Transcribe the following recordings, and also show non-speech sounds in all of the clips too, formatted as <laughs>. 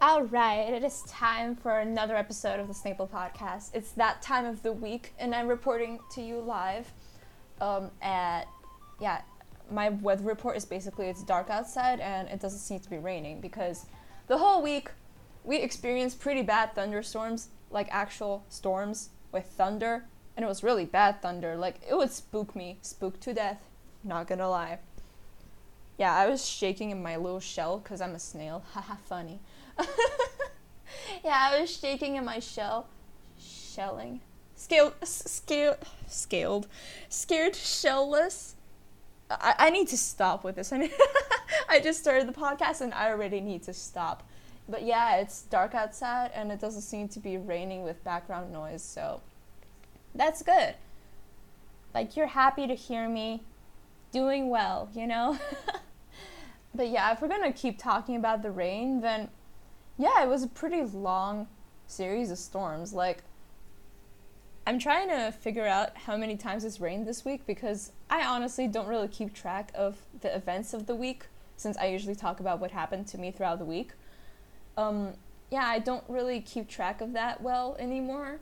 All right, it is time for another episode of the Snaple Podcast. It's that time of the week, and I'm reporting to you live. Um, at yeah, my weather report is basically it's dark outside and it doesn't seem to be raining because the whole week we experienced pretty bad thunderstorms, like actual storms with thunder, and it was really bad thunder. Like it would spook me, spook to death. Not gonna lie. Yeah, I was shaking in my little shell because I'm a snail. <laughs> Haha, funny. <laughs> yeah, I was shaking in my shell. Shelling. Scaled. Scaled. Scaled. Scared shellless. I, I need to stop with this. <laughs> I, <laughs> I just started the podcast and I already need to stop. But yeah, it's dark outside and it doesn't seem to be raining with background noise, so that's good. Like, you're happy to hear me doing well, you know? but yeah, if we're gonna keep talking about the rain, then yeah, it was a pretty long series of storms. Like, I'm trying to figure out how many times it's rained this week because I honestly don't really keep track of the events of the week since I usually talk about what happened to me throughout the week. Um, yeah, I don't really keep track of that well anymore.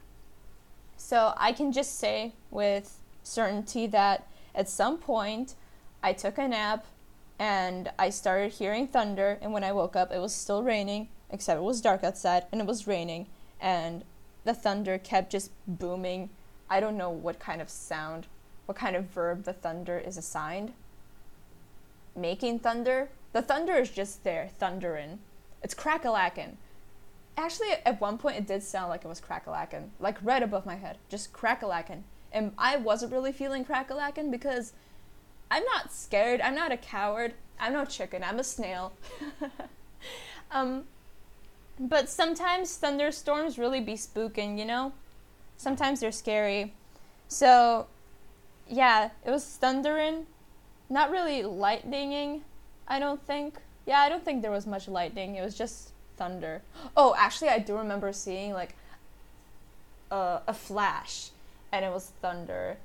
So I can just say with certainty that at some point I took a nap and I started hearing thunder, and when I woke up, it was still raining, except it was dark outside and it was raining, and the thunder kept just booming. I don't know what kind of sound, what kind of verb the thunder is assigned. Making thunder? The thunder is just there, thundering. It's crackalackin'. Actually, at one point, it did sound like it was crackalackin', like right above my head, just crackalackin'. And I wasn't really feeling crackalackin' because I'm not scared. I'm not a coward. I'm no chicken. I'm a snail. <laughs> um, but sometimes thunderstorms really be spooking, you know? Sometimes they're scary. So, yeah, it was thundering. Not really lightninging, I don't think. Yeah, I don't think there was much lightning. It was just thunder. Oh, actually, I do remember seeing like a, a flash, and it was thunder.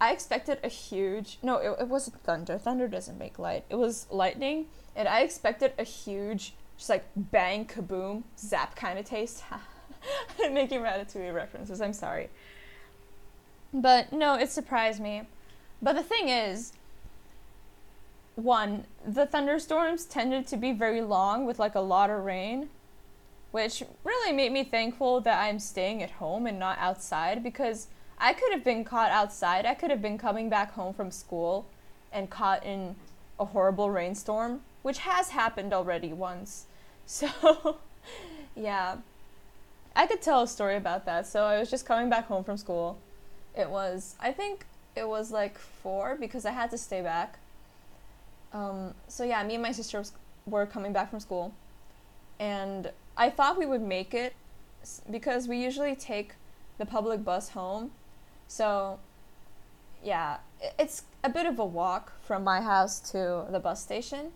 I expected a huge. No, it, it wasn't thunder. Thunder doesn't make light. It was lightning, and I expected a huge, just like bang, kaboom, zap kind of taste. I'm making Ratatouille references. I'm sorry. But no, it surprised me. But the thing is, one, the thunderstorms tended to be very long with like a lot of rain, which really made me thankful that I'm staying at home and not outside because I could have been caught outside. I could have been coming back home from school and caught in a horrible rainstorm, which has happened already once. So, <laughs> yeah. I could tell a story about that. So, I was just coming back home from school. It was, I think it was like four because I had to stay back. Um, so, yeah, me and my sister were coming back from school. And I thought we would make it because we usually take the public bus home so, yeah, it's a bit of a walk from my house to the bus station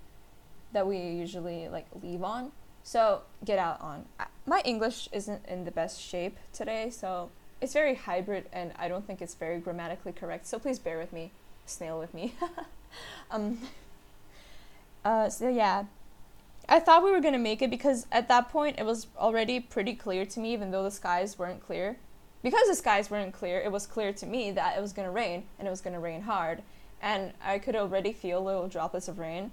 that we usually like leave on. So, get out on. My English isn't in the best shape today, so it's very hybrid and I don't think it's very grammatically correct. So, please bear with me, snail with me. <laughs> um uh so yeah, I thought we were to make it because at that point it was already pretty clear to me even though the skies weren't clear because the skies weren't clear, it was clear to me that it was to rain and it was to rain hard. And I could already feel little droplets of rain.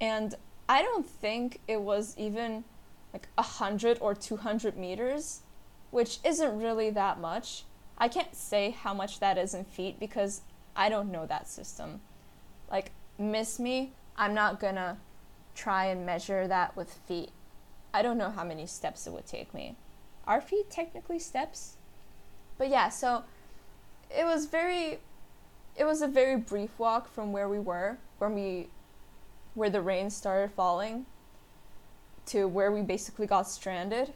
And I don't think it was even like 100 or 200 meters, which isn't really that much. I can't say how much that is in feet because I don't know that system. Like, miss me, I'm not gonna try and measure that with feet. I don't know how many steps it would take me. Are feet technically steps? But yeah, so it was very it was a very brief walk from where we were, when we where the rain started falling to where we basically got stranded.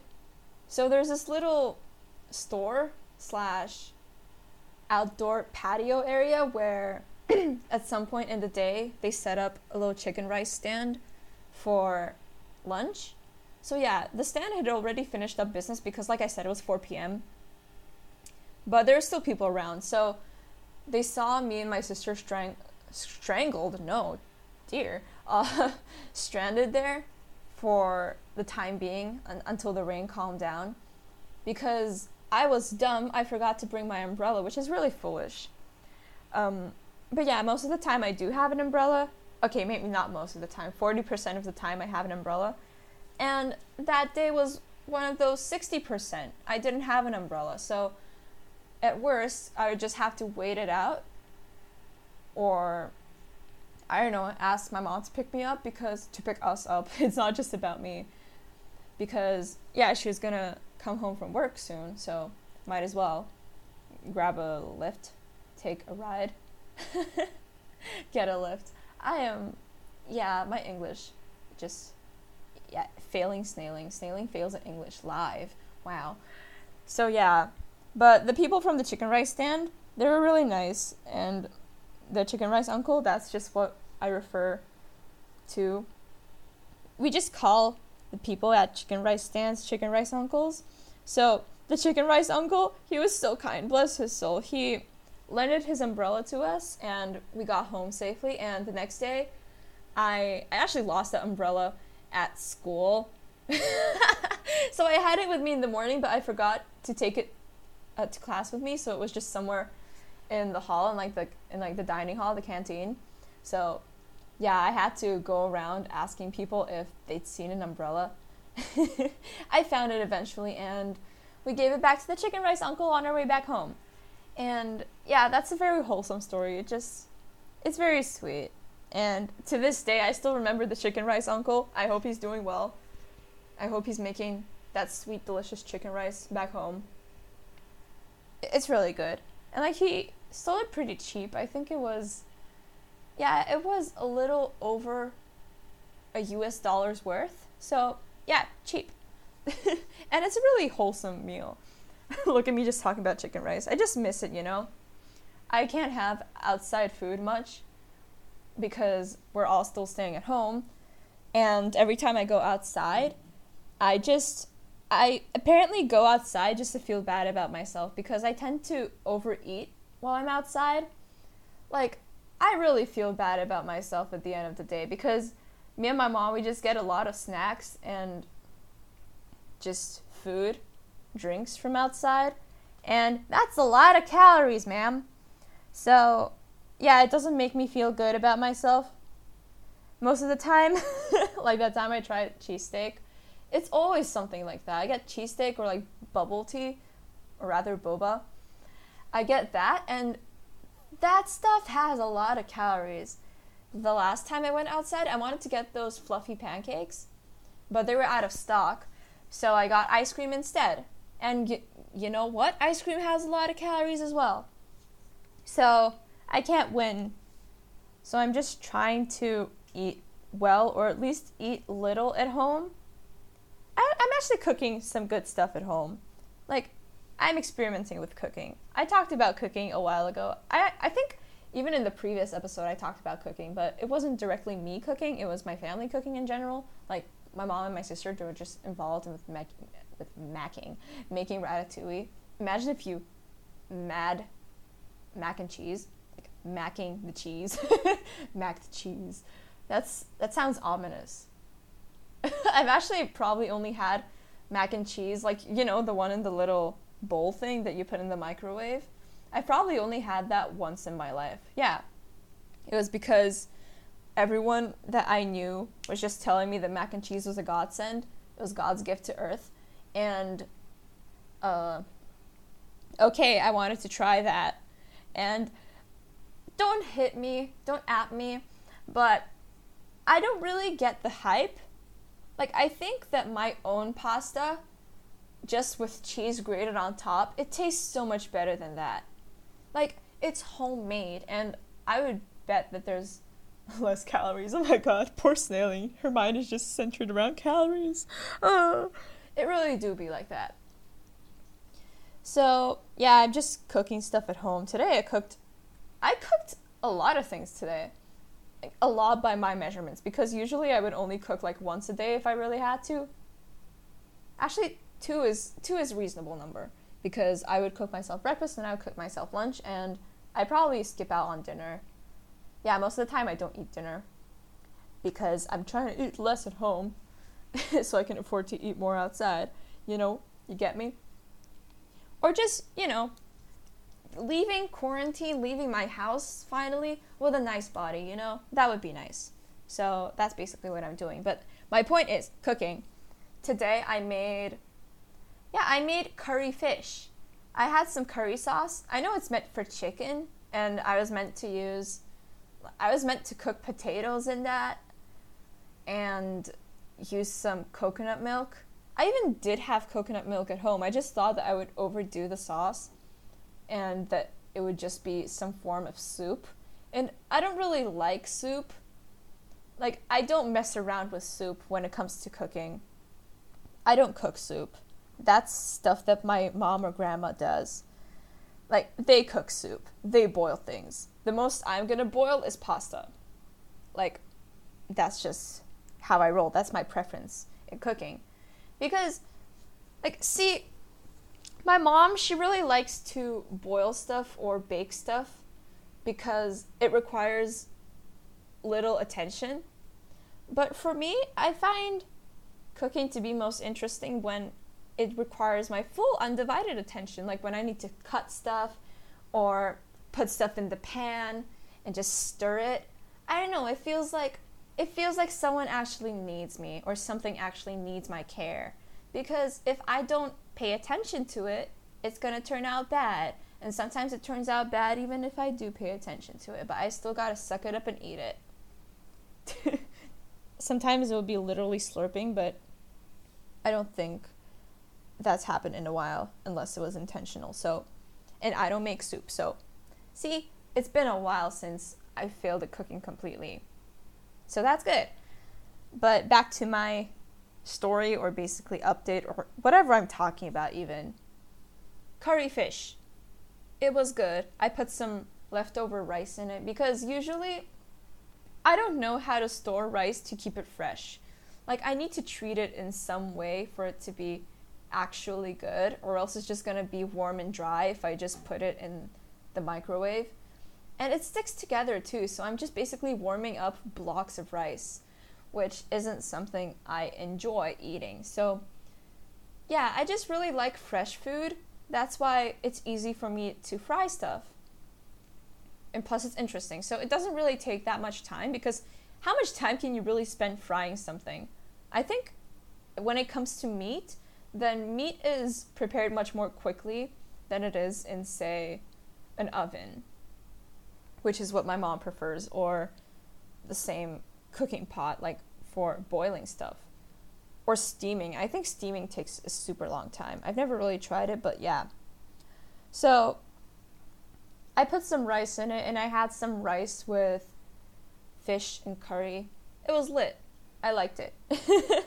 So there's this little store slash outdoor patio area where <clears throat> at some point in the day they set up a little chicken rice stand for lunch. So yeah, the stand had already finished up business because like I said it was 4 p.m. But there's still people around. So they saw me and my sister strang- strangled, no, dear, uh, <laughs> stranded there for the time being un- until the rain calmed down because I was dumb. I forgot to bring my umbrella, which is really foolish. Um, but yeah, most of the time I do have an umbrella. Okay, maybe not most of the time. 40% of the time I have an umbrella. And that day was one of those 60%. I didn't have an umbrella. So at worst, I would just have to wait it out or I don't know, ask my mom to pick me up because to pick us up. <laughs> It's not just about me. Because yeah, she was to come home from work soon, so might as well grab a lift, take a ride, <laughs> get a lift. I am, yeah, my English just, yeah, failing snailing. Snailing fails at English live. Wow. So yeah, but the people from the chicken rice stand, they were really nice. And the chicken rice uncle, that's just what I refer to. We just call the people at chicken rice stands chicken rice uncles so the chicken rice uncle, he was so kind, bless his soul. He lended his umbrella to us and we got home safely and the next day I I actually lost that umbrella at school. <laughs> so I had it with me in the morning, but I forgot to take it uh, to class with me, so it was just somewhere in the hall in like the in like the dining hall, the canteen. So yeah, I had to go around asking people if they'd seen an umbrella <laughs> I found it eventually, and we gave it back to the chicken rice uncle on our way back home. And yeah, that's a very wholesome story. It just, it's very sweet. And to this day, I still remember the chicken rice uncle. I hope he's doing well. I hope he's making that sweet, delicious chicken rice back home. It's really good. And like, he sold it pretty cheap. I think it was, yeah, it was a little over a US dollar's worth. So yeah, cheap. <laughs> and it's a really wholesome meal. <laughs> Look at me just talking about chicken rice. I just miss it, you know? I can't have outside food much because we're all still staying at home. And every time I go outside, I just I apparently go outside just to feel bad about myself because I tend to overeat while I'm outside. Like I really feel bad about myself at the end of the day because me and my mom we just get a lot of snacks and just food, drinks from outside, and that's a lot of calories, ma'am. So, yeah, it doesn't make me feel good about myself. Most of the time, <laughs> like that time I tried cheesesteak, it's always something like that. I get cheesesteak or like bubble tea, or rather boba. I get that, and that stuff has a lot of calories the last time I went outside, I wanted to get those fluffy pancakes, but they were out of stock. So I got ice cream instead. And y- you know what? Ice cream has a lot of calories as well. So I can't win. So I'm just trying to eat well or at least eat little at home. I- I'm actually cooking some good stuff at home. Like, I'm experimenting with cooking. I talked about cooking a while ago. I, I think even in the previous episode I talked about cooking, but it wasn't directly me cooking, it was my family cooking in general. Like my mom and my sister were just involved with mac- with macking, making ratatouille. Imagine if you mad mac and cheese, like macking the cheese, <laughs> mac the cheese. That's that sounds ominous. <laughs> I've actually probably only had mac and cheese, like you know the one in the little bowl thing that you put in the microwave. I probably only had that once in my life. Yeah. It was because everyone that I knew was just telling me that mac and cheese was a godsend. It was God's gift to earth. And uh okay, I wanted to try that. And don't hit me, don't at me, but I don't really get the hype. Like I think that my own pasta just with cheese grated on top, it tastes so much better than that. Like it's homemade, and I would bet that there's <laughs> less calories. Oh my god, poor Snailing. Her mind is just centered around calories. Uh, it really do be like that. So yeah, I'm just cooking stuff at home. Today I cooked I cooked a lot of things today. Like, a lot by my measurements because usually I would only cook like once a day if I really had to. Actually, two is two is reasonable number because I would cook myself breakfast and I would cook myself lunch and I probably skip out on dinner. Yeah, most of the time I don't eat dinner because I'm trying to eat less at home. <laughs> so I can afford to eat more outside. You know, you get me? Or just, you know, leaving quarantine, leaving my house finally with a nice body, you know? That would be nice. So that's basically what I'm doing. But my point is cooking. Today I made, yeah, I made curry fish. I had some curry sauce. I know it's meant for chicken, and I was meant to use, I was meant to cook potatoes in that and use some coconut milk. I even did have coconut milk at home. I just thought that I would overdo the sauce and that it would just be some form of soup. And I don't really like soup. Like, I don't mess around with soup when it comes to cooking. I don't cook soup. That's stuff that my mom or grandma does. Like, they cook soup, they boil things. The most I'm gonna boil is pasta. Like, that's just how I roll. That's my preference in cooking. Because, like, see, my mom, she really likes to boil stuff or bake stuff because it requires little attention. But for me, I find cooking to be most interesting when it requires my full undivided attention, like when I need to cut stuff or put stuff in the pan and just stir it. I don't know, it feels like it feels like someone actually needs me or something actually needs my care. Because if I don't pay attention to it, it's going to turn out bad. And sometimes it turns out bad even if I do pay attention to it, but I still got to suck it up and eat it. <laughs> sometimes it will be literally slurping, but I don't think that's happened in a while unless it was intentional. So, and I don't make soup. So, see, it's been a while since I failed at cooking completely. So that's good. But back to my story or basically update or whatever I'm talking about, even. Curry fish. It was good. I put some leftover rice in it because usually I don't know how to store rice to keep it fresh. Like, I need to treat it in some way for it to be actually good, or else it's just gonna be warm and dry if I just put it in the microwave and it sticks together too. So I'm just basically warming up blocks of rice, which isn't something I enjoy eating. So yeah, I just really like fresh food. That's why it's easy for me to fry stuff. And plus, it's interesting. So it doesn't really take that much time because how much time can you really spend frying something? I think when it comes to meat, then meat is prepared much more quickly than it is in, say, an oven which is what my mom prefers, or the same cooking pot, like for boiling stuff. Or steaming. I think steaming takes a super long time. I've never really tried it, but yeah. So I put some rice in it and I had some rice with fish and curry. It was lit. I liked it. <laughs>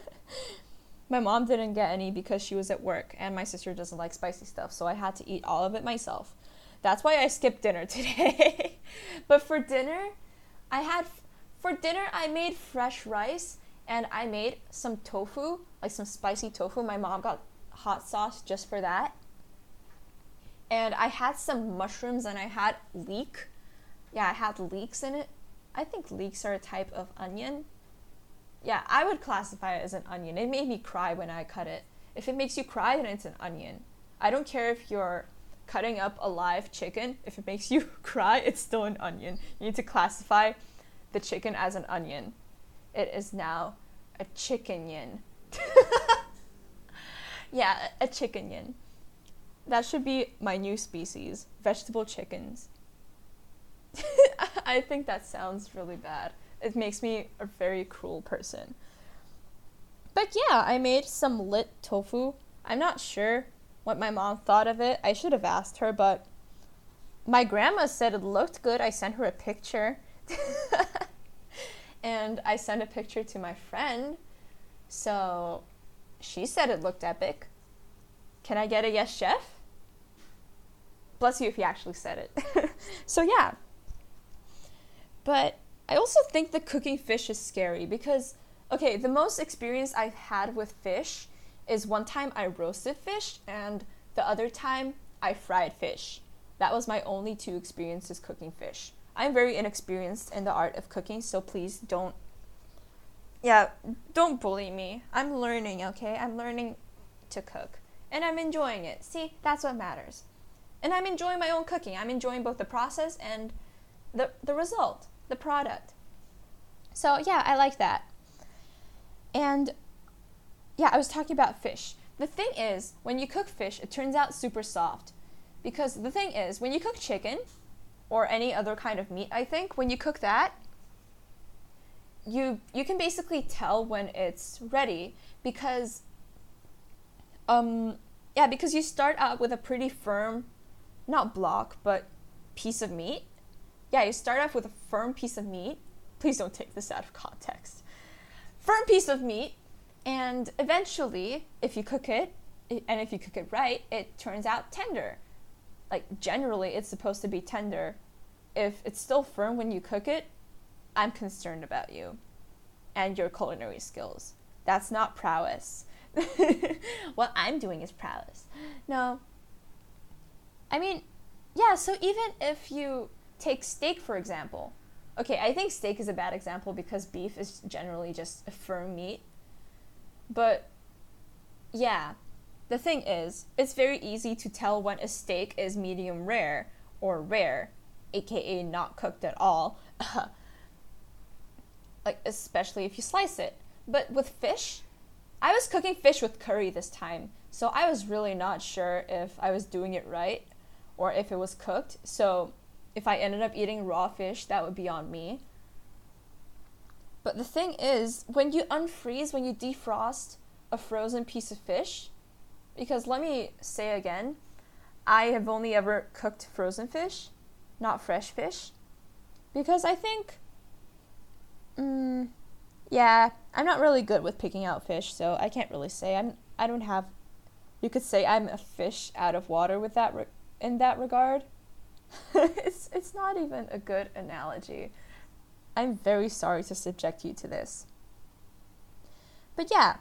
my mom didn't get any because she was at work and my sister doesn't like spicy stuff, so I had to eat all of it myself. That's why I skipped dinner <laughs> today. but for dinner, I had for dinner I made fresh rice and I made some tofu, like some spicy tofu. My mom got hot sauce just for that. And I had some mushrooms and I had leek. Yeah, I had leeks in it. I think leeks are a type of onion. Yeah, I would classify it as an onion. It made me cry when I cut it. If it makes you cry, then it's an onion. I don't care if you're cutting up a live chicken, if it makes <laughs> you cry, it's still an onion. You need to classify the chicken as an onion. It is now a chicken yin. <laughs> yeah, a chicken yin. That should be my new species vegetable chickens. <laughs> I think that sounds really bad. It makes me a very cruel person. But yeah, I made some lit tofu. I'm not sure what my mom thought of it. I should have asked her, but my grandma said it looked good. I sent her a picture. <laughs> and I sent a picture to my friend. So she said it looked epic. Can I get a yes, chef? Bless you if you actually said it. <laughs> so yeah. But I also think the cooking fish is scary because, okay, the most experience I've had with fish is one time I roasted fish and the other time I fried fish. That was my only two experiences cooking fish. I'm very inexperienced in the art of cooking, so please don't yeah, don't bully me. I'm learning, okay? I'm learning to cook. And I'm enjoying it. See, that's what matters. And I'm enjoying my own cooking. I'm enjoying both the process and the, the result, the product. So, yeah, I like that. And yeah, I was talking about fish. The thing is, when you cook fish, it turns out super soft. Because the thing is, when you cook chicken or any other kind of meat, I think, when you cook that, you you can basically tell when it's ready because um yeah, because you start out with a pretty firm not block, but piece of meat. Yeah, you start off with a firm piece of meat. Please don't take this out of context. Firm piece of meat and eventually, if you cook it, and if you cook it right, it turns out tender. Like, generally, it's supposed to be tender. If it's still firm when you cook it, I'm concerned about you and your culinary skills. That's not prowess. <laughs> what I'm doing is prowess. No. I mean, yeah, so even if you take steak, for example, okay, I think steak is a bad example because beef is generally just a firm meat but yeah, the thing is, it's very easy to tell when a steak is medium rare or rare, aka not cooked at all. <laughs> like especially if you slice it. But with fish, I was cooking fish with curry this time, so I was really not sure if I was doing it right or if it was cooked. So if I ended up eating raw fish, that would be on me. But the thing is, when you unfreeze, when you defrost a frozen piece of fish, because let me say again, I have only ever cooked frozen fish, not fresh fish, because I think, mm, yeah, I'm not really good with picking out fish, so I can't really say I'm. I don't have. You could say I'm a fish out of water with that re- in that regard. <laughs> it's it's not even a good analogy. I'm very sorry to subject you to this. But yeah,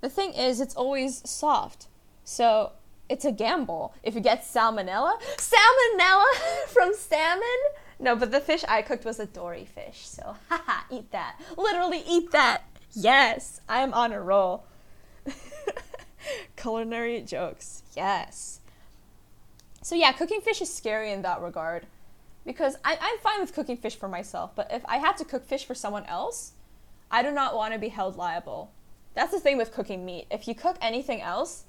the thing is, it's always soft. So it's a gamble. If you get salmonella, <laughs> salmonella <laughs> from salmon? No, but the fish I cooked was a dory fish. So, haha, eat that. Literally eat that. Yes, I am on a roll. Culinary jokes. Yes. So, yeah, cooking fish is scary in that regard because I, I'm fine with cooking fish for myself, but if I have to cook fish for someone else, I do not want to be held liable. That's the thing with cooking meat. If you cook anything else,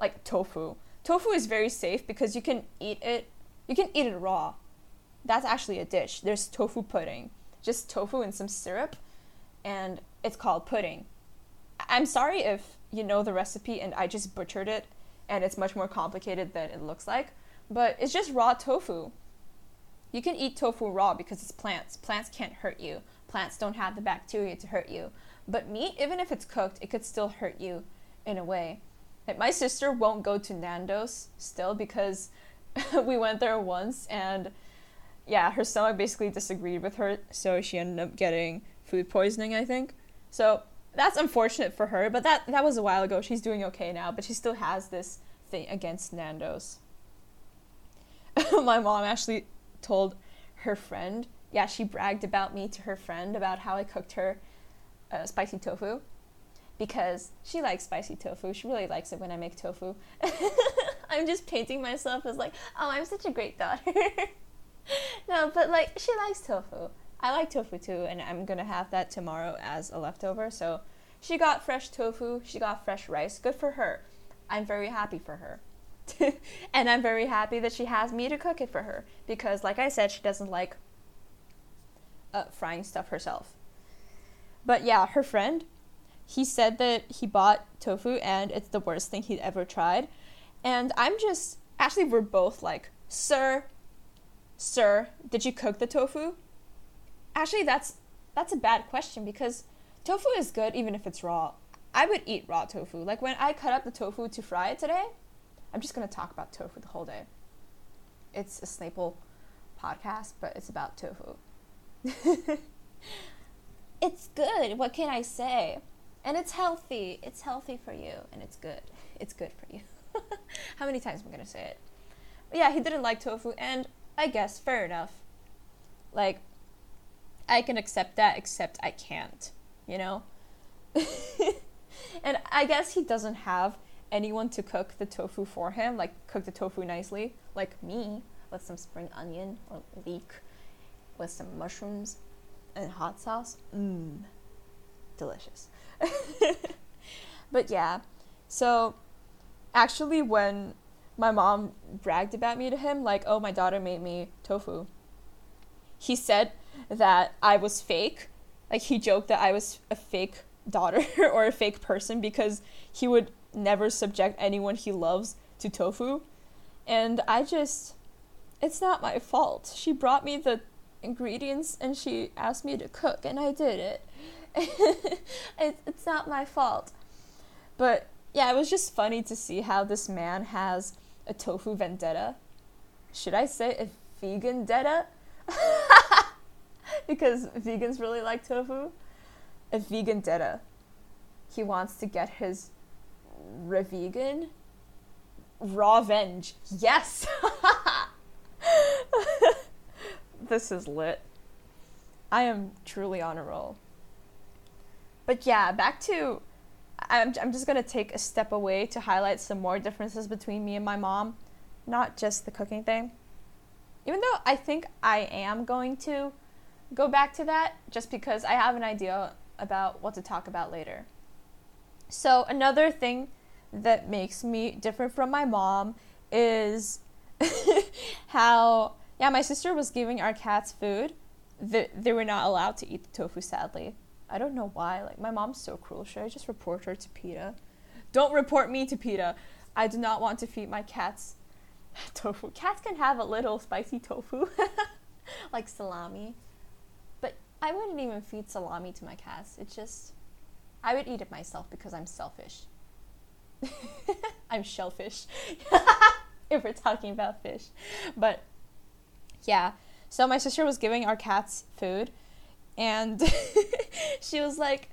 like tofu, tofu is very safe because you can eat it. You can eat it raw. That's actually a dish. There's tofu pudding, just tofu and some syrup, and it's called pudding. I'm sorry if you know the recipe and I just butchered it, and it's much more complicated than it looks like. But it's just raw tofu. You can eat tofu raw because it's plants. Plants can't hurt you. Plants don't have the bacteria to hurt you. But meat, even if it's cooked, it could still hurt you in a way. Like my sister won't go to Nando's still because <laughs> we went there once and yeah, her stomach basically disagreed with her, so she ended up getting food poisoning, I think. So that's unfortunate for her, but that that was a while ago. She's doing okay now, but she still has this thing against Nando's. <laughs> my mom actually told her friend, yeah, she bragged about me to her friend about how I cooked her uh, spicy tofu because she likes spicy tofu. She really likes it when I make tofu. <laughs> I'm just painting myself as like, oh, I'm such a great daughter. <laughs> no, but like, she likes tofu. I like tofu too, and I'm gonna have that tomorrow as a leftover. So she got fresh tofu, she got fresh rice. Good for her. I'm very happy for her. <laughs> and I'm very happy that she has me to cook it for her because, like I said, she doesn't like uh, frying stuff herself. But yeah, her friend, he said that he bought tofu and it's the worst thing he'd ever tried. And I'm just, actually, we're both like, Sir, Sir, did you cook the tofu? Actually, that's that's a bad question because tofu is good even if it's raw. I would eat raw tofu. Like when I cut up the tofu to fry it today, I'm just gonna talk about tofu the whole day. It's a Snapple podcast, but it's about tofu. <laughs> it's good. What can I say? And it's healthy. It's healthy for you, and it's good. It's good for you. <laughs> How many times am I gonna say it? But yeah, he didn't like tofu, and I guess fair enough. Like, I can accept that, except I can't. you know? <laughs> and I guess he doesn't have anyone to cook the tofu for him, like cook the tofu nicely, like me, with some spring onion or leek, with some mushrooms and hot sauce. Mmm, delicious. <laughs> but yeah, so actually, when my mom bragged about me to him, like, oh, my daughter made me tofu, he said that I was fake. Like, he joked that I was a fake daughter <laughs> or a fake person because he would never subject anyone he loves to tofu. And I just, it's not my fault. She brought me the ingredients and she asked me to cook, and I did it. <laughs> it it's not my fault. But yeah, it was just funny to see how this man has a tofu vendetta. Should I say a vegan detta? <laughs> because vegans really like tofu. A vegan detta. He wants to get his revegan raw venge. Yes. <laughs> this is lit. I am truly on a roll. But yeah, back to I'm, I'm just to take a step away to highlight some more differences between me and my mom, not just the cooking thing. Even though I think I am going to go back to that just because I have an idea about what to talk about later. So, another thing that makes me different from my mom is <laughs> how, yeah, my sister was giving our cats food. They, they were not allowed to eat the tofu, sadly. I don't know why. Like my mom's so cruel. Should I just report her to PETA? Don't report me to PETA. I do not want to feed my cats <laughs> tofu. Cats can have a little spicy tofu, <laughs> like salami, but I wouldn't even feed salami to my cats. It's just I would eat it myself because I'm selfish. <laughs> I'm shellfish. <laughs> if we're talking about fish, but yeah. So my sister was giving our cats food and <laughs> she was like,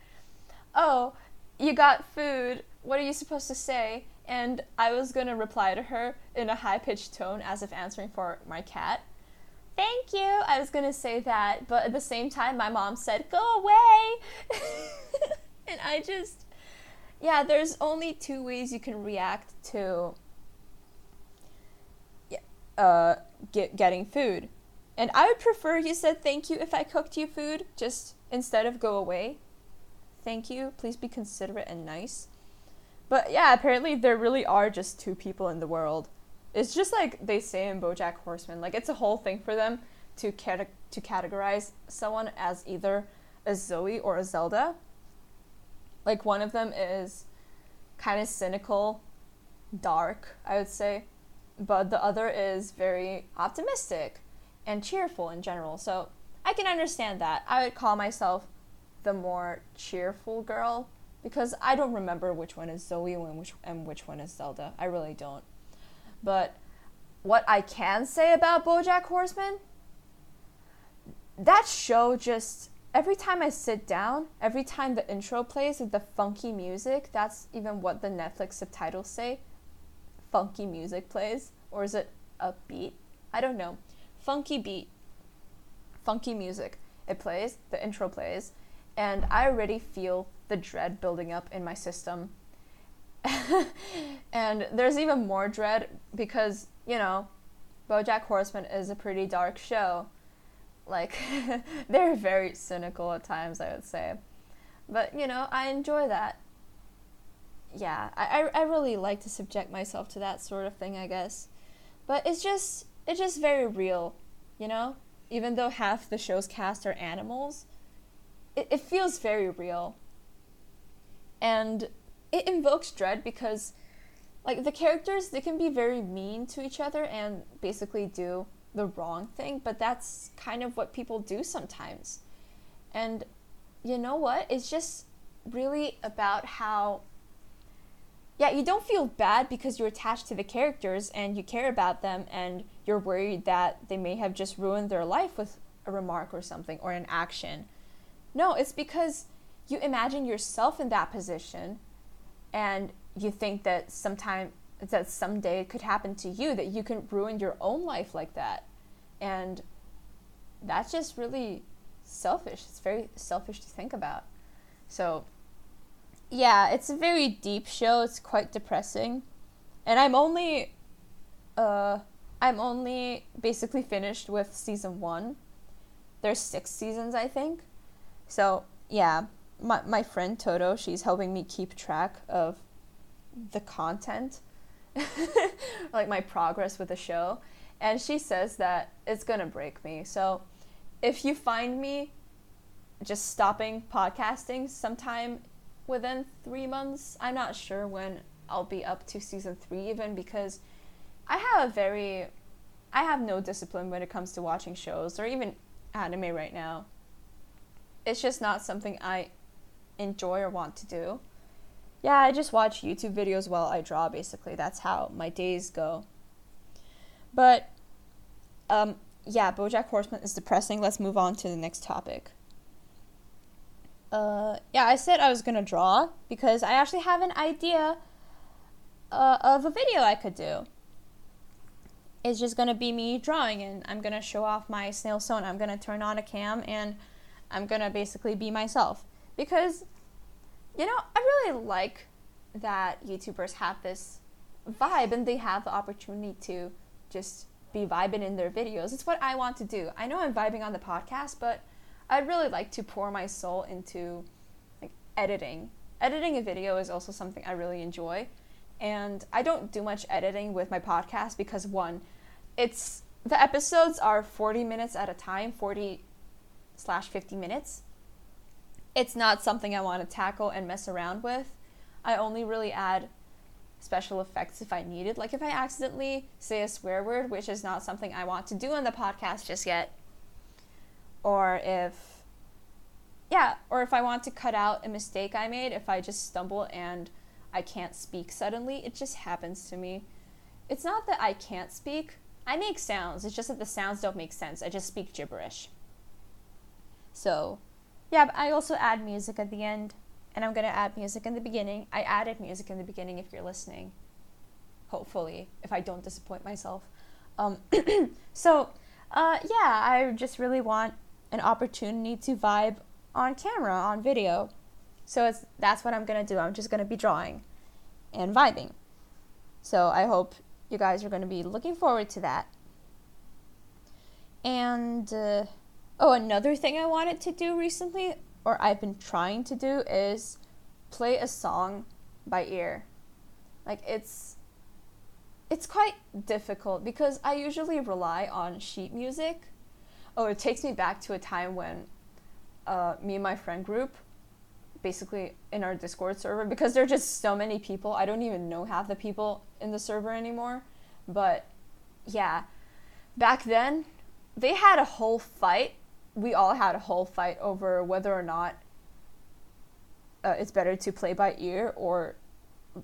"Oh, you got food. What are you supposed to say?" And I was going to reply to her in a high-pitched tone as if answering for my cat. Thank you. I was going to say that, but at the same time my mom said, "Go away." and I just yeah, there's only two ways you can react to uh, get, getting food. And I would prefer you said thank you if I cooked you food, just instead of go away. Thank you. Please be considerate and nice. But yeah, apparently there really are just two people in the world. It's just like they say in BoJack Horseman. Like it's a whole thing for them to cate- to categorize someone as either a Zoe or a Zelda. Like one of them is kind of cynical, dark, I would say, but the other is very optimistic and cheerful in general. So I can understand that. I would call myself the more cheerful girl because I don't remember which one is Zoe and which and which one is Zelda. I really don't. But what I can say about BoJack Horseman, that show just every time I sit down, every time the intro plays with the funky music, that's even what the Netflix subtitles say. Funky music plays, or is it upbeat? I don't know funky beat, funky music. It plays, the intro plays, and I already feel the dread building up in my system. <laughs> and there's even more dread because, you know, Bojack Horseman is a pretty dark show. Like, <laughs> they're very cynical at times, I would say. But, you know, I enjoy that. Yeah, I, I, I really like to subject myself to that sort of thing, I guess. But it's just, it's just very real, you know? Even though half the show's cast are animals, it, it feels very real. And it invokes dread because like the characters they can be very mean to each other and basically do the wrong thing, but that's kind of what people do sometimes. And you know what? It's just really about how yeah, you don't feel bad because you're attached to the characters and you care about them and you're worried that they may have just ruined their life with a remark or something or an action. No, it's because you imagine yourself in that position and you think that sometime that someday it could happen to you that you can ruin your own life like that. And that's just really selfish. It's very selfish to think about. So, yeah, it's a very deep show. It's quite depressing. And I'm only uh I'm only basically finished with season 1. There's 6 seasons, I think. So, yeah, my my friend Toto, she's helping me keep track of the content. <laughs> like my progress with the show, and she says that it's to break me. So, if you find me just stopping podcasting sometime within three months. I'm not sure when I'll be up to season three, even because I have a very, I have no discipline when it comes to watching shows or even anime right now. It's just not something I enjoy or want to do. Yeah, I just watch YouTube videos while I draw, basically. That's how my days go. But, um, yeah, Bojack Horseman is depressing. Let's move on to the next topic uh, yeah, I said I was gonna draw because I actually have an idea uh, of a video I could do. It's just gonna be me drawing, and I'm gonna show off my snail stone. I'm gonna turn on a cam, and I'm gonna basically be myself because, you know, I really like that YouTubers have this vibe and they have the opportunity to just be vibing in their videos. It's what I want to do. I know I'm vibing on the podcast, but I'd really like to pour my soul into like editing. Editing a video is also something I really enjoy. And I don't do much editing with my podcast because one, it's the episodes are 40 minutes at a time, 40 slash 50 minutes. It's not something I want to tackle and mess around with. I only really add special effects if I need it. Like if I accidentally say a swear word, which is not something I want to do on the podcast just yet, or if yeah, or if I want to cut out a mistake I made, if I just stumble and I can't speak suddenly, it just happens to me. It's not that I can't speak. I make sounds. It's just that the sounds don't make sense. I just speak gibberish. So, yeah, but I also add music at the end, and I'm going to add music in the beginning. I added music in the beginning if you're listening. Hopefully, if I don't disappoint myself. Um, <clears throat> so, uh, yeah, I just really want an opportunity to vibe on camera, on video. So it's that's what I'm gonna do. I'm just gonna be drawing and vibing. So I hope you guys are gonna be looking forward to that. And uh, oh, another thing I wanted to do recently, or I've been trying to do, is play a song by ear. Like it's it's quite difficult because I usually rely on sheet music. Oh, it takes me back to a time when uh, me and my friend group basically in our Discord server because there are just so many people. I don't even know half the people in the server anymore. But yeah, back then they had a whole fight. We all had a whole fight over whether or not uh, it's better to play by ear or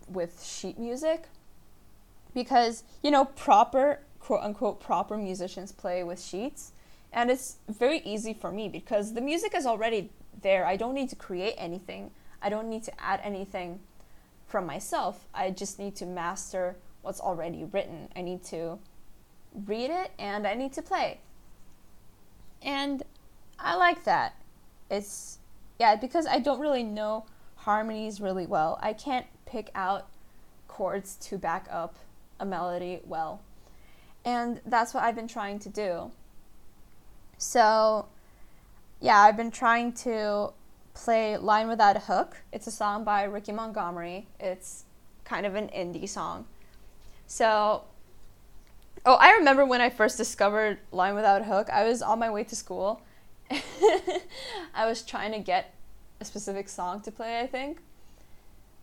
with sheet music. Because, you know, proper, quote unquote, proper musicians play with sheets and it's very easy for me because the music is already there. I don't need to create anything. I don't need to add anything from myself. I just need to master what's already written. I need to read it and I need to play. And I like that. It's yeah, because I don't really know harmonies really well. I can't pick out chords to back up a melody well. And that's what I've been trying to do. So, yeah, I've been trying to play Line Without a Hook. It's a song by Ricky Montgomery. It's kind of an indie song. So, oh, I remember when I first discovered Line Without a Hook, I was on my way to school. <laughs> I was trying to get a specific song to play, I think.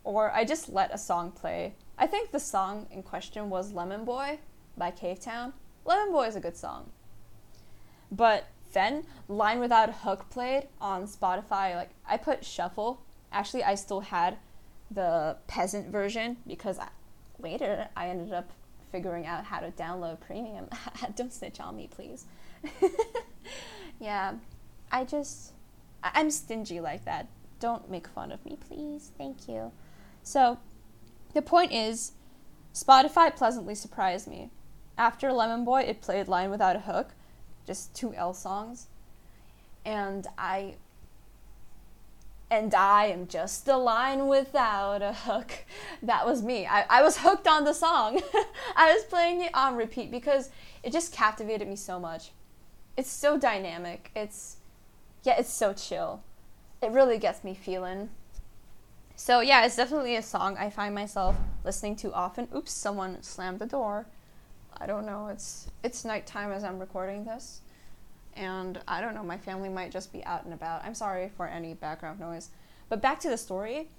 Or I just let a song play. I think the song in question was Lemon Boy by Cavetown. Lemon Boy is a good song. But then Line Without Hook played on Spotify. Like I put shuffle. Actually, I still had the peasant version because I, later I ended up figuring out how to download premium. <laughs> Don't snitch on me, please. <laughs> yeah, I just I'm stingy like that. Don't make fun of me, please. Thank you. So, the point is, Spotify pleasantly surprised me. After Lemon Boy, it played Line Without a Hook, just two L songs. And I and I am just a line without a hook. That was me. I, I was hooked on the song. <laughs> I was playing it on repeat because it just captivated me so much. It's so dynamic. It's, yeah, it's so chill. It really gets me feeling. So, yeah, it's definitely a song I find myself listening to often. Oops, someone slammed the door. I don't know. It's it's nighttime as I'm recording this and I don't know, my family might just be out and about. I'm sorry for any background noise. But back to the story.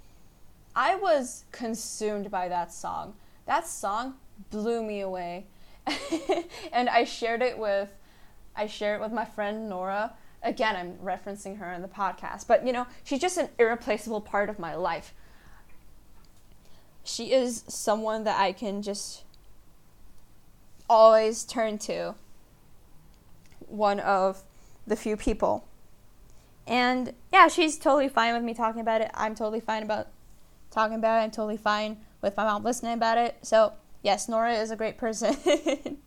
I was consumed by that song. That song blew me away. <laughs> and I shared it with I shared it with my friend Nora. Again, I'm referencing her in the podcast, but you know, she's just an irreplaceable part of my life. She is someone that I can just always turn to one of the few people. And yeah, she's totally fine with me talking about it. I'm totally fine about talking about it. I'm totally fine with my mom listening about it. So, yes, Nora is a great person. <laughs>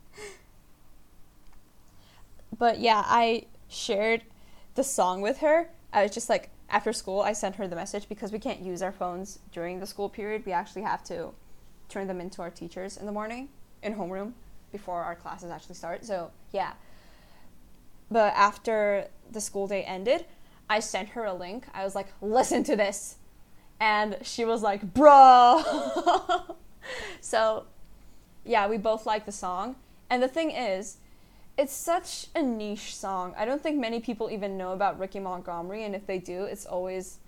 but yeah, I shared the song with her. I was just like, after school, I sent her the message because we can't use our phones during the school period. We actually have to turn them into our teachers in the morning in homeroom before our classes actually start. So, yeah. But after the school day ended, I sent her a link. I was like, listen to this. And she was like, bro. <laughs> so, yeah, we both like the song. And the thing is, it's such a niche song. I don't think many people even know about Ricky Montgomery, and if they do, it's always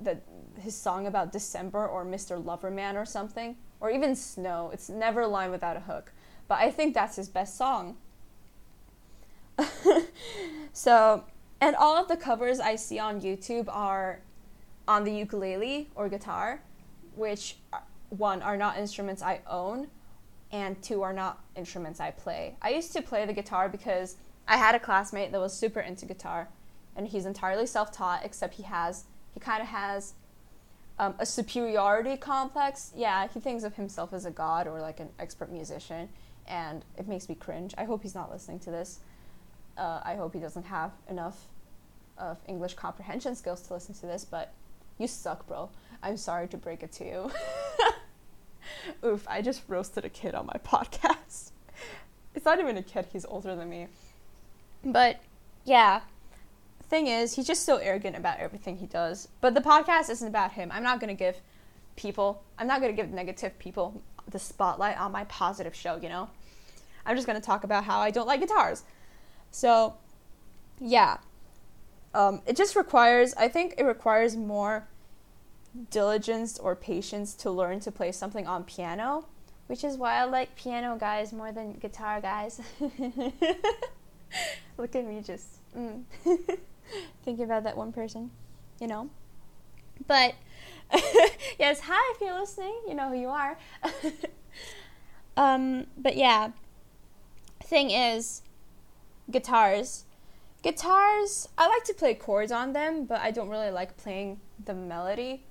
the his song about December or Mr. Loverman or something, or even Snow. It's never a line without a hook. But I think that's his best song. <laughs> so, and all of the covers I see on YouTube are on the ukulele or guitar, which uh, one are not instruments I own, and two are not instruments I play. I used to play the guitar because I had a classmate that was super into guitar, and he's entirely self-taught. Except he has he kind of has um, a superiority complex. Yeah, he thinks of himself as a god or like an expert musician, and it makes me cringe. I hope he's not listening to this. Uh, I hope he doesn't have enough of English comprehension skills to listen to this, but you suck, bro. I'm sorry to break it to you. <laughs> <laughs> Oof, I just roasted a kid on my <laughs> podcast. it's not even a kid, he's older than me. But yeah, thing is, he's just so arrogant about everything he does. But the podcast isn't about him. I'm not going to give people, I'm not going to give negative people the spotlight on my positive show, you know? I'm just going to talk about how I don't like guitars. So, yeah. Um, it just requires, I think it requires more diligence or patience to learn to play something on piano, which is why I like piano guys more than guitar guys. <laughs> Look at me just mm. <laughs> thinking about that one person, you know? But, <laughs> yes, hi if you're listening, you know who you are. um, but yeah, thing is, guitars. Guitars, I like to play chords on them, but I don't really like playing the melody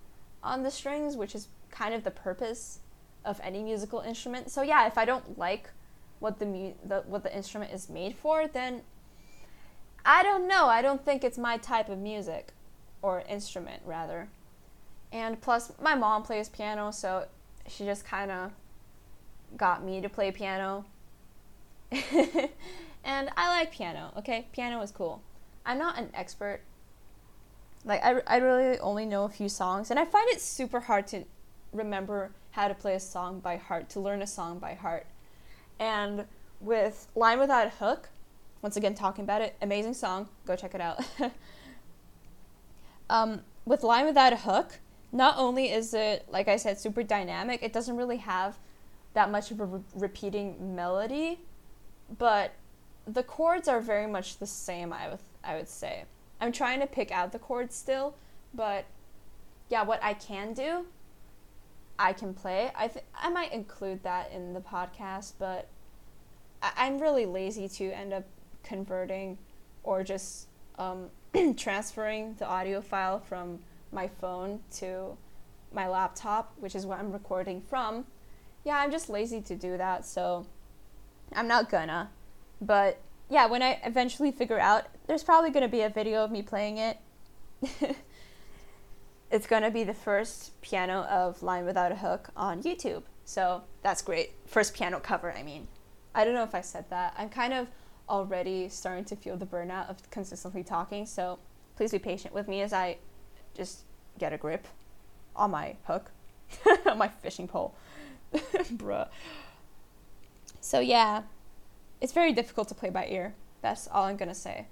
on the strings, which is kind of the purpose of any musical instrument. So yeah, if I don't like what the, mu- the what the instrument is made for, then I don't know. I don't think it's my type of music or instrument rather. And plus my mom plays piano, so she just kind of got me to play piano. <laughs> And I like piano, okay? Piano is cool. I'm not an expert. Like, I, I really only know a few songs, and I find it super hard to remember how to play a song by heart, to learn a song by heart. And with Line Without a Hook, once again talking about it, amazing song, go check it out. <laughs> um, with Line Without a Hook, not only is it, like I said, super dynamic, it doesn't really have that much of a re- repeating melody, but the chords are very much the same. I would I would say. I'm trying to pick out the chords still, but yeah, what I can do, I can play. I th- I might include that in the podcast, but I- am really lazy to end up converting or just um, <clears throat> transferring the audio file from my phone to my laptop, which is what I'm recording from. Yeah, I'm just lazy to do that, so I'm not gonna. But yeah, when I eventually figure out, there's probably going to be a video of me playing it. <laughs> it's gonna be the first piano of Line Without a Hook on YouTube. So that's great. First piano cover, I mean. I don't know if I said that. I'm kind of already starting to feel the burnout of consistently talking, so please be patient with me as I just get a grip on my hook, <laughs> on my fishing pole. <laughs> Bruh. So, yeah, it's very difficult to play by ear. That's all I'm gonna say.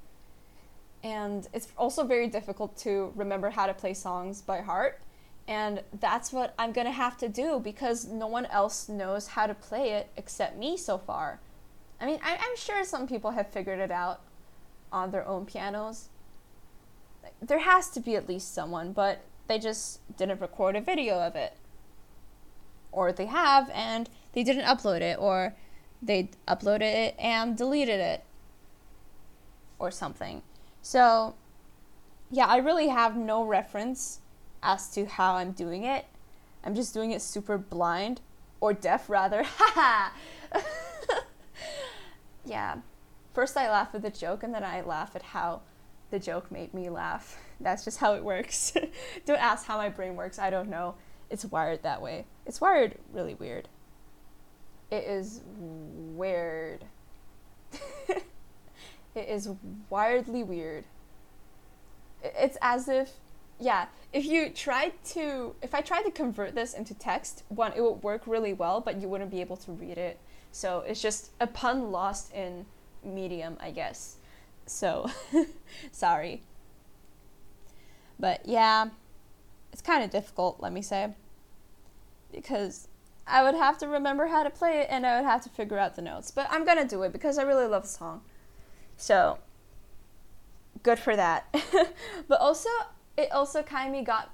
And it's also very difficult to remember how to play songs by heart. And that's what I'm gonna have to do because no one else knows how to play it except me so far. I mean, I, am sure some people have figured it out on their own pianos. There has to be at least someone, but they just didn't record a video of it. Or they have and they didn't upload it, or they uploaded it and deleted it, or something. So, yeah, I really have no reference as to how I'm doing it. I'm just doing it super blind, or deaf rather. Haha! <laughs> yeah. First, I laugh at the joke, and then I laugh at how the joke made me laugh. <laughs> That's just how it works. <laughs> don't ask how my brain works. I don't know. It's wired that way. It's wired really weird. It is weird. <laughs> it is wildly weird. It's as if, yeah, if you tried to, if I tried to convert this into text, one, it would work really well, but you wouldn't be able to read it. So it's just a pun lost in medium, I guess. So, <laughs> sorry. But yeah, it's kind of difficult, let me say. Because I would have to remember how to play it and I would have to figure out the notes. But I'm gonna do it because I really love the song. So, good for that. <laughs> but also, it also kind of got,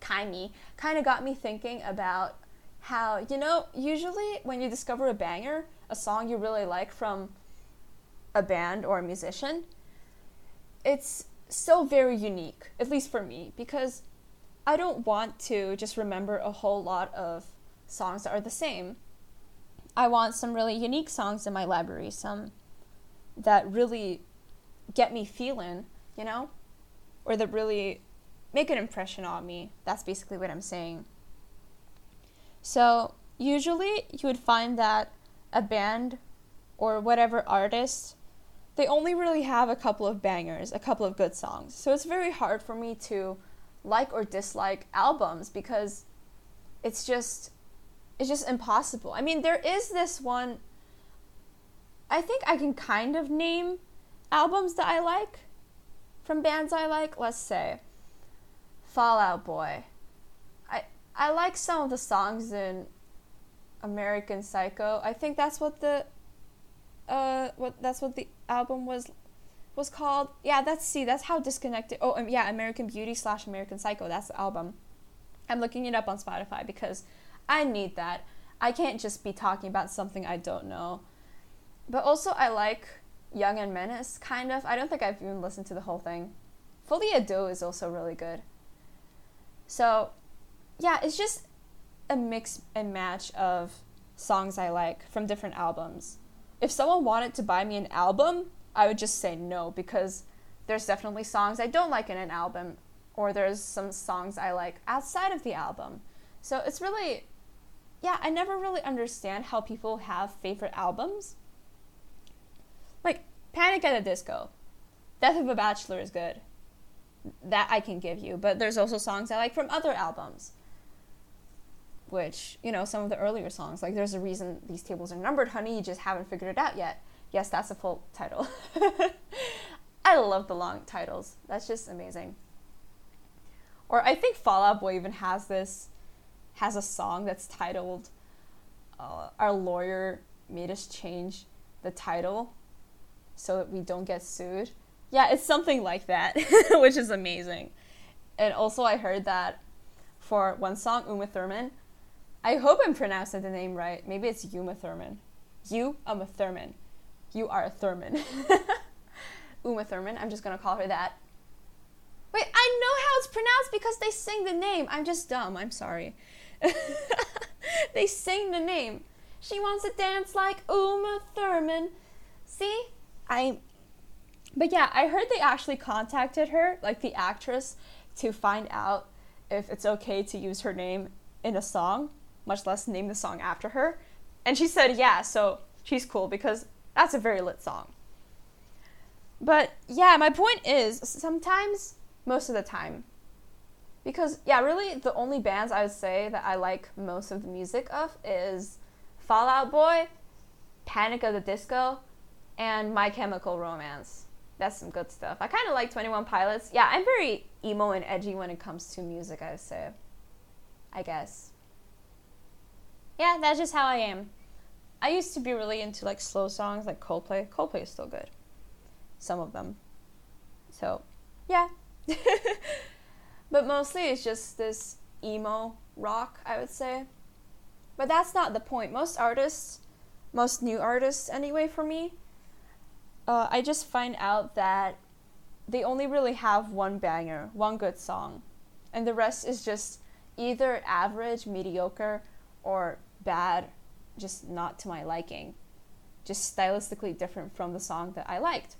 kind kind of got me thinking about how you know usually when you discover a banger, a song you really like from a band or a musician, it's still very unique, at least for me, because I don't want to just remember a whole lot of songs are the same. I want some really unique songs in my library, some that really get me feeling, you know, or that really make an impression on me. That's basically what I'm saying. So, usually you would find that a band or whatever artist they only really have a couple of bangers, a couple of good songs. So it's very hard for me to like or dislike albums because it's just it's just impossible. I mean, there is this one I think I can kind of name albums that I like from bands I like. Let's say Fall Out Boy. I I like some of the songs in American Psycho. I think that's what the uh what that's what the album was was called yeah that's see that's how disconnected oh um, yeah american beauty slash american psycho that's the album i'm looking it up on spotify because i need that. I can't just be talking about something i don't know. But also i like young and menace kind of. I don't think i've even listened to the whole thing. Folie à Deux is also really good. So yeah it's just a mix and match of songs i like from different albums. If someone wanted to buy me an album, I would just say no because there's definitely songs I don't like in an album, or there's some songs I like outside of the album. So it's really, yeah, I never really understand how people have favorite albums. Like Panic at the Disco, Death of a Bachelor is good. That I can give you, but there's also songs I like from other albums which, you know, some of the earlier songs, like There's a Reason These Tables Are Numbered, Honey, you just haven't figured it out yet. Yes, that's a full title. <laughs> I love the long titles. That's just amazing. Or I think Fall Out Boy even has this, has a song that's titled, uh, Our Lawyer Made Us Change the Title so that we don't get sued. Yeah, it's something like that, <laughs> which is amazing. And also, I heard that for one song, Uma Thurman, I hope I'm pronouncing the name right. Maybe it's Uma Thurman. You, I'm a Thurman. You are a Thurman. <laughs> Uma Thurman. I'm just gonna call her that. Wait, I know how it's pronounced because they sing the name. I'm just dumb. I'm sorry. <laughs> they sing the name. She wants to dance like Uma Thurman. See? I. But yeah, I heard they actually contacted her, like the actress, to find out if it's okay to use her name in a song, much less name the song after her. And she said, yeah, so she's cool because that's a very lit song. But yeah, my point is sometimes, most of the time, because yeah, really the only bands I would say that I like most of the music of is Fall Out Boy, Panic of the Disco, and My Chemical Romance. That's some good stuff. I kind of like 21 Pilots. Yeah, I'm very emo and edgy when it comes to music, I would say. I guess. Yeah, that's just how I am. I used to be really into like slow songs like Coldplay. Coldplay is still good. Some of them. So, yeah. <laughs> but mostly it's just this emo rock, I would say. But that's not the point. Most artists, most new artists anyway for me, uh, I just find out that they only really have one banger, one good song, and the rest is just either average, mediocre, or bad, just not to my liking, just stylistically different from the song that I liked.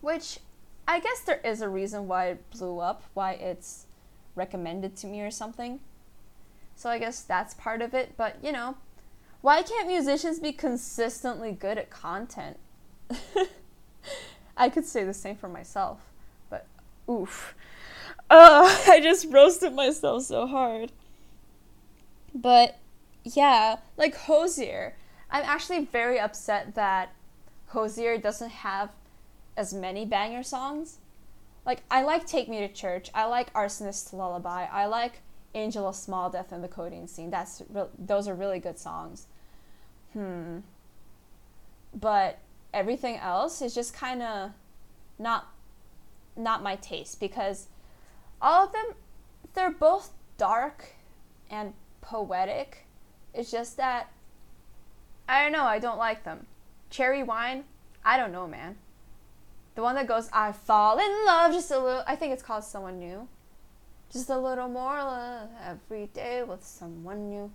Which I guess there is a reason why it blew up, why it's recommended to me or something. So I guess that's part of it, but you know, why can't musicians be consistently good at content? <laughs> I could say the same for myself, but oof. Uh, <laughs> I just roasted myself so hard. But yeah, like Hozier. I'm actually very upset that Hozier doesn't have as many banger songs. Like I like Take Me to Church. I like Arsonist Lullaby. I like Angel of Small Death and the Codeine Scene. That's re- those are really good songs. Hmm. But everything else is just kind of not not my taste because all of them they're both dark and poetic. It's just that I don't know, I don't like them. Cherry wine, I don't know, man. The one that goes I fall in love just a little I think it's called someone new. Just a little more love every day with someone new.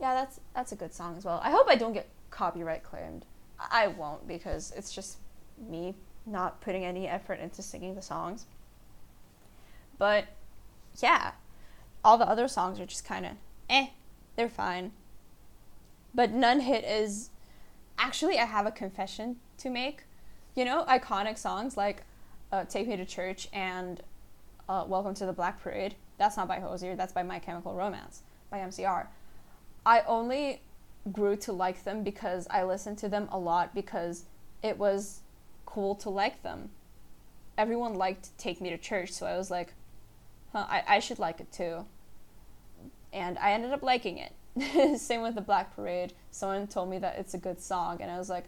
Yeah, that's that's a good song as well. I hope I don't get copyright claimed. I won't because it's just me not putting any effort into singing the songs. But yeah, all the other songs are just kind of eh, they're fine. But None Hit is actually, I have a confession to make. You know, iconic songs like uh, Take Me to Church and uh, Welcome to the Black Parade. That's not by Hozier, that's by My Chemical Romance, by MCR. I only grew to like them because I listened to them a lot because it was cool to like them. Everyone liked Take Me to Church, so I was like, huh, I, I should like it too. And I ended up liking it. <laughs> Same with the Black Parade. Someone told me that it's a good song, and I was like,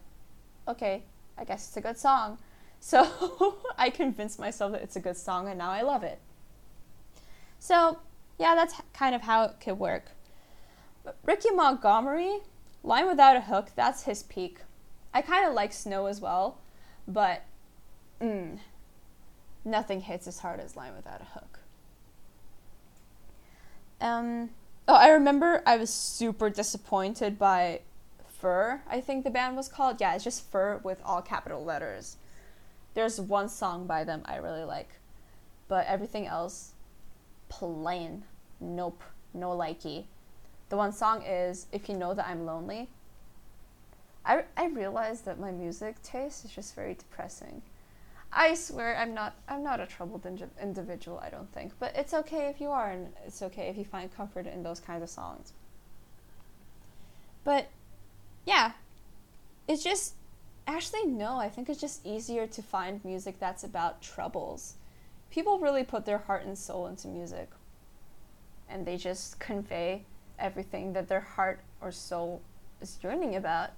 okay, I guess it's a good song. So <laughs> I convinced myself that it's a good song, and now I love it. So, yeah, that's kind of how it could work. But Ricky Montgomery, Line Without a Hook, that's his peak. I kind of like Snow as well, but mm, nothing hits as hard as Line Without a Hook. Um, oh, I remember I was super disappointed by Fur, I think the band was called. Yeah, it's just Fur with all capital letters. There's one song by them I really like, but everything else, plain. Nope, no likey. The one song is If You Know That I'm Lonely. I, I realize that my music taste is just very depressing. I swear I'm not I'm not a troubled in- individual, I don't think, but it's okay if you are and it's okay if you find comfort in those kinds of songs. But yeah, it's just actually no, I think it's just easier to find music that's about troubles. People really put their heart and soul into music. And they just convey everything that their heart or soul is yearning about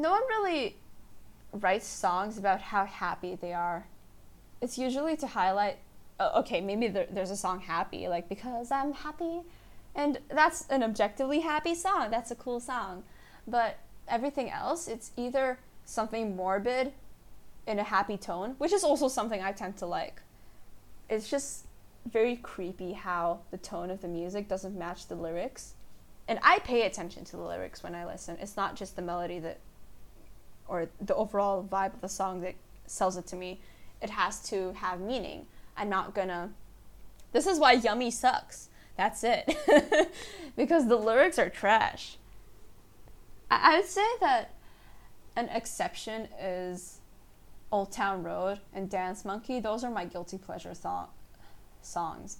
no one really writes songs about how happy they are. It's usually to highlight, uh, okay, maybe there, there's a song happy, like because I'm happy. And that's an objectively happy song. That's a cool song. But everything else, it's either something morbid in a happy tone, which is also something I tend to like. It's just very creepy how the tone of the music doesn't match the lyrics. And I pay attention to the lyrics when I listen. It's not just the melody that or the overall vibe of the song that sells it to me, it has to have meaning. I'm not gonna This is why Yummy sucks. That's it. <laughs> because the lyrics are trash. I, I would say that an exception is Old Town Road and Dance Monkey. Those are my guilty pleasure song- songs.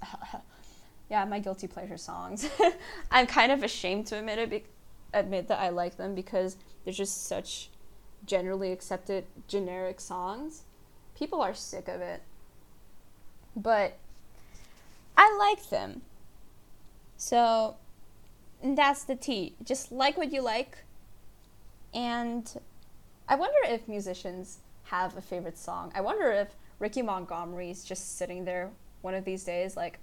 <laughs> yeah, my guilty pleasure songs. <laughs> I'm kind of ashamed to admit it, be- admit that I like them because they're just such generally accepted generic songs. People are sick of it. But I like them. So that's the tea. Just like what you like. And I wonder if musicians have a favorite song. I wonder if Ricky Montgomery is just sitting there one of these days like,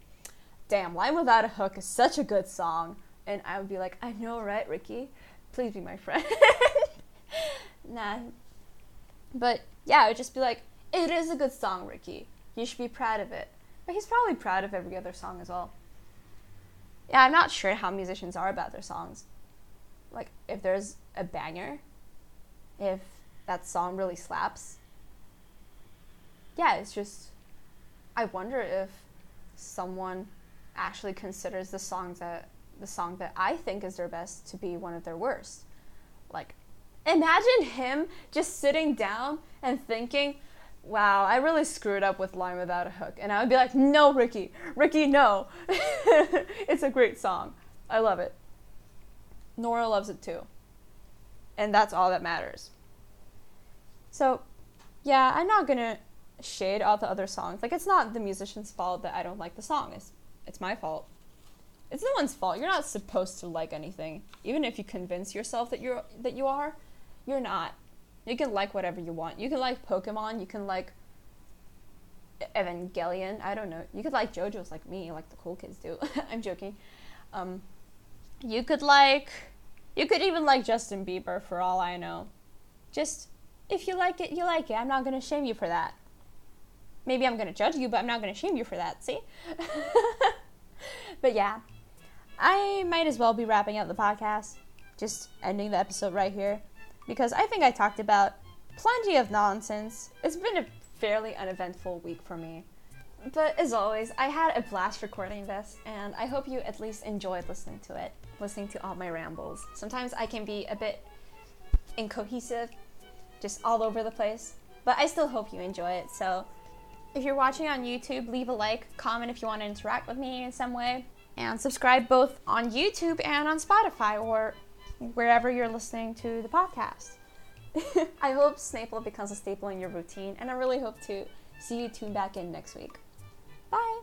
damn, Line Without a Hook is such a good song. And I would be like, I know, right, Ricky? Please be my friend. <laughs> nah. But yeah, I would just be like, it is a good song, Ricky. You should be proud of it. But he's probably proud of every other song as well. Yeah, I'm not sure how musicians are about their songs. Like, if there's a banger, if that song really slaps. Yeah, it's just. I wonder if someone actually considers the songs that the song that I think is their best to be one of their worst. Like, imagine him just sitting down and thinking, wow, I really screwed up with Line Without a Hook. And I would be like, no, Ricky, Ricky, no. <laughs> it's a great song. I love it. Nora loves it too. And that's all that matters. So, yeah, I'm not gonna shade all the other songs. Like, it's not the musician's fault that I don't like the song. It's, it's my fault. It's no one's fault. You're not supposed to like anything. Even if you convince yourself that you're that you are, you're not. You can like whatever you want. You can like Pokemon. You can like Evangelion. I don't know. You could like JoJo's like me, like the cool kids do. <laughs> I'm joking. Um, you could like, you could even like Justin Bieber for all I know. Just if you like it, you like it. I'm not gonna shame you for that. Maybe I'm gonna judge you, but I'm not gonna shame you for that. See? <laughs> but yeah, I might as well be wrapping up the podcast. Just ending the episode right here because I think I talked about plenty of nonsense. It's been a fairly uneventful week for me. But as always, I had a blast recording this, and I hope you at least enjoyed listening to it, listening to all my rambles. Sometimes I can be a bit incohesive, just all over the place, but I still hope you enjoy it. So if you're watching on YouTube, leave a like, comment if you want to interact with me in some way, and subscribe both on YouTube and on Spotify or wherever you're listening to the podcast. <laughs> I hope Snaple becomes a staple in your routine, and I really hope to see you tune back in next week. Bye!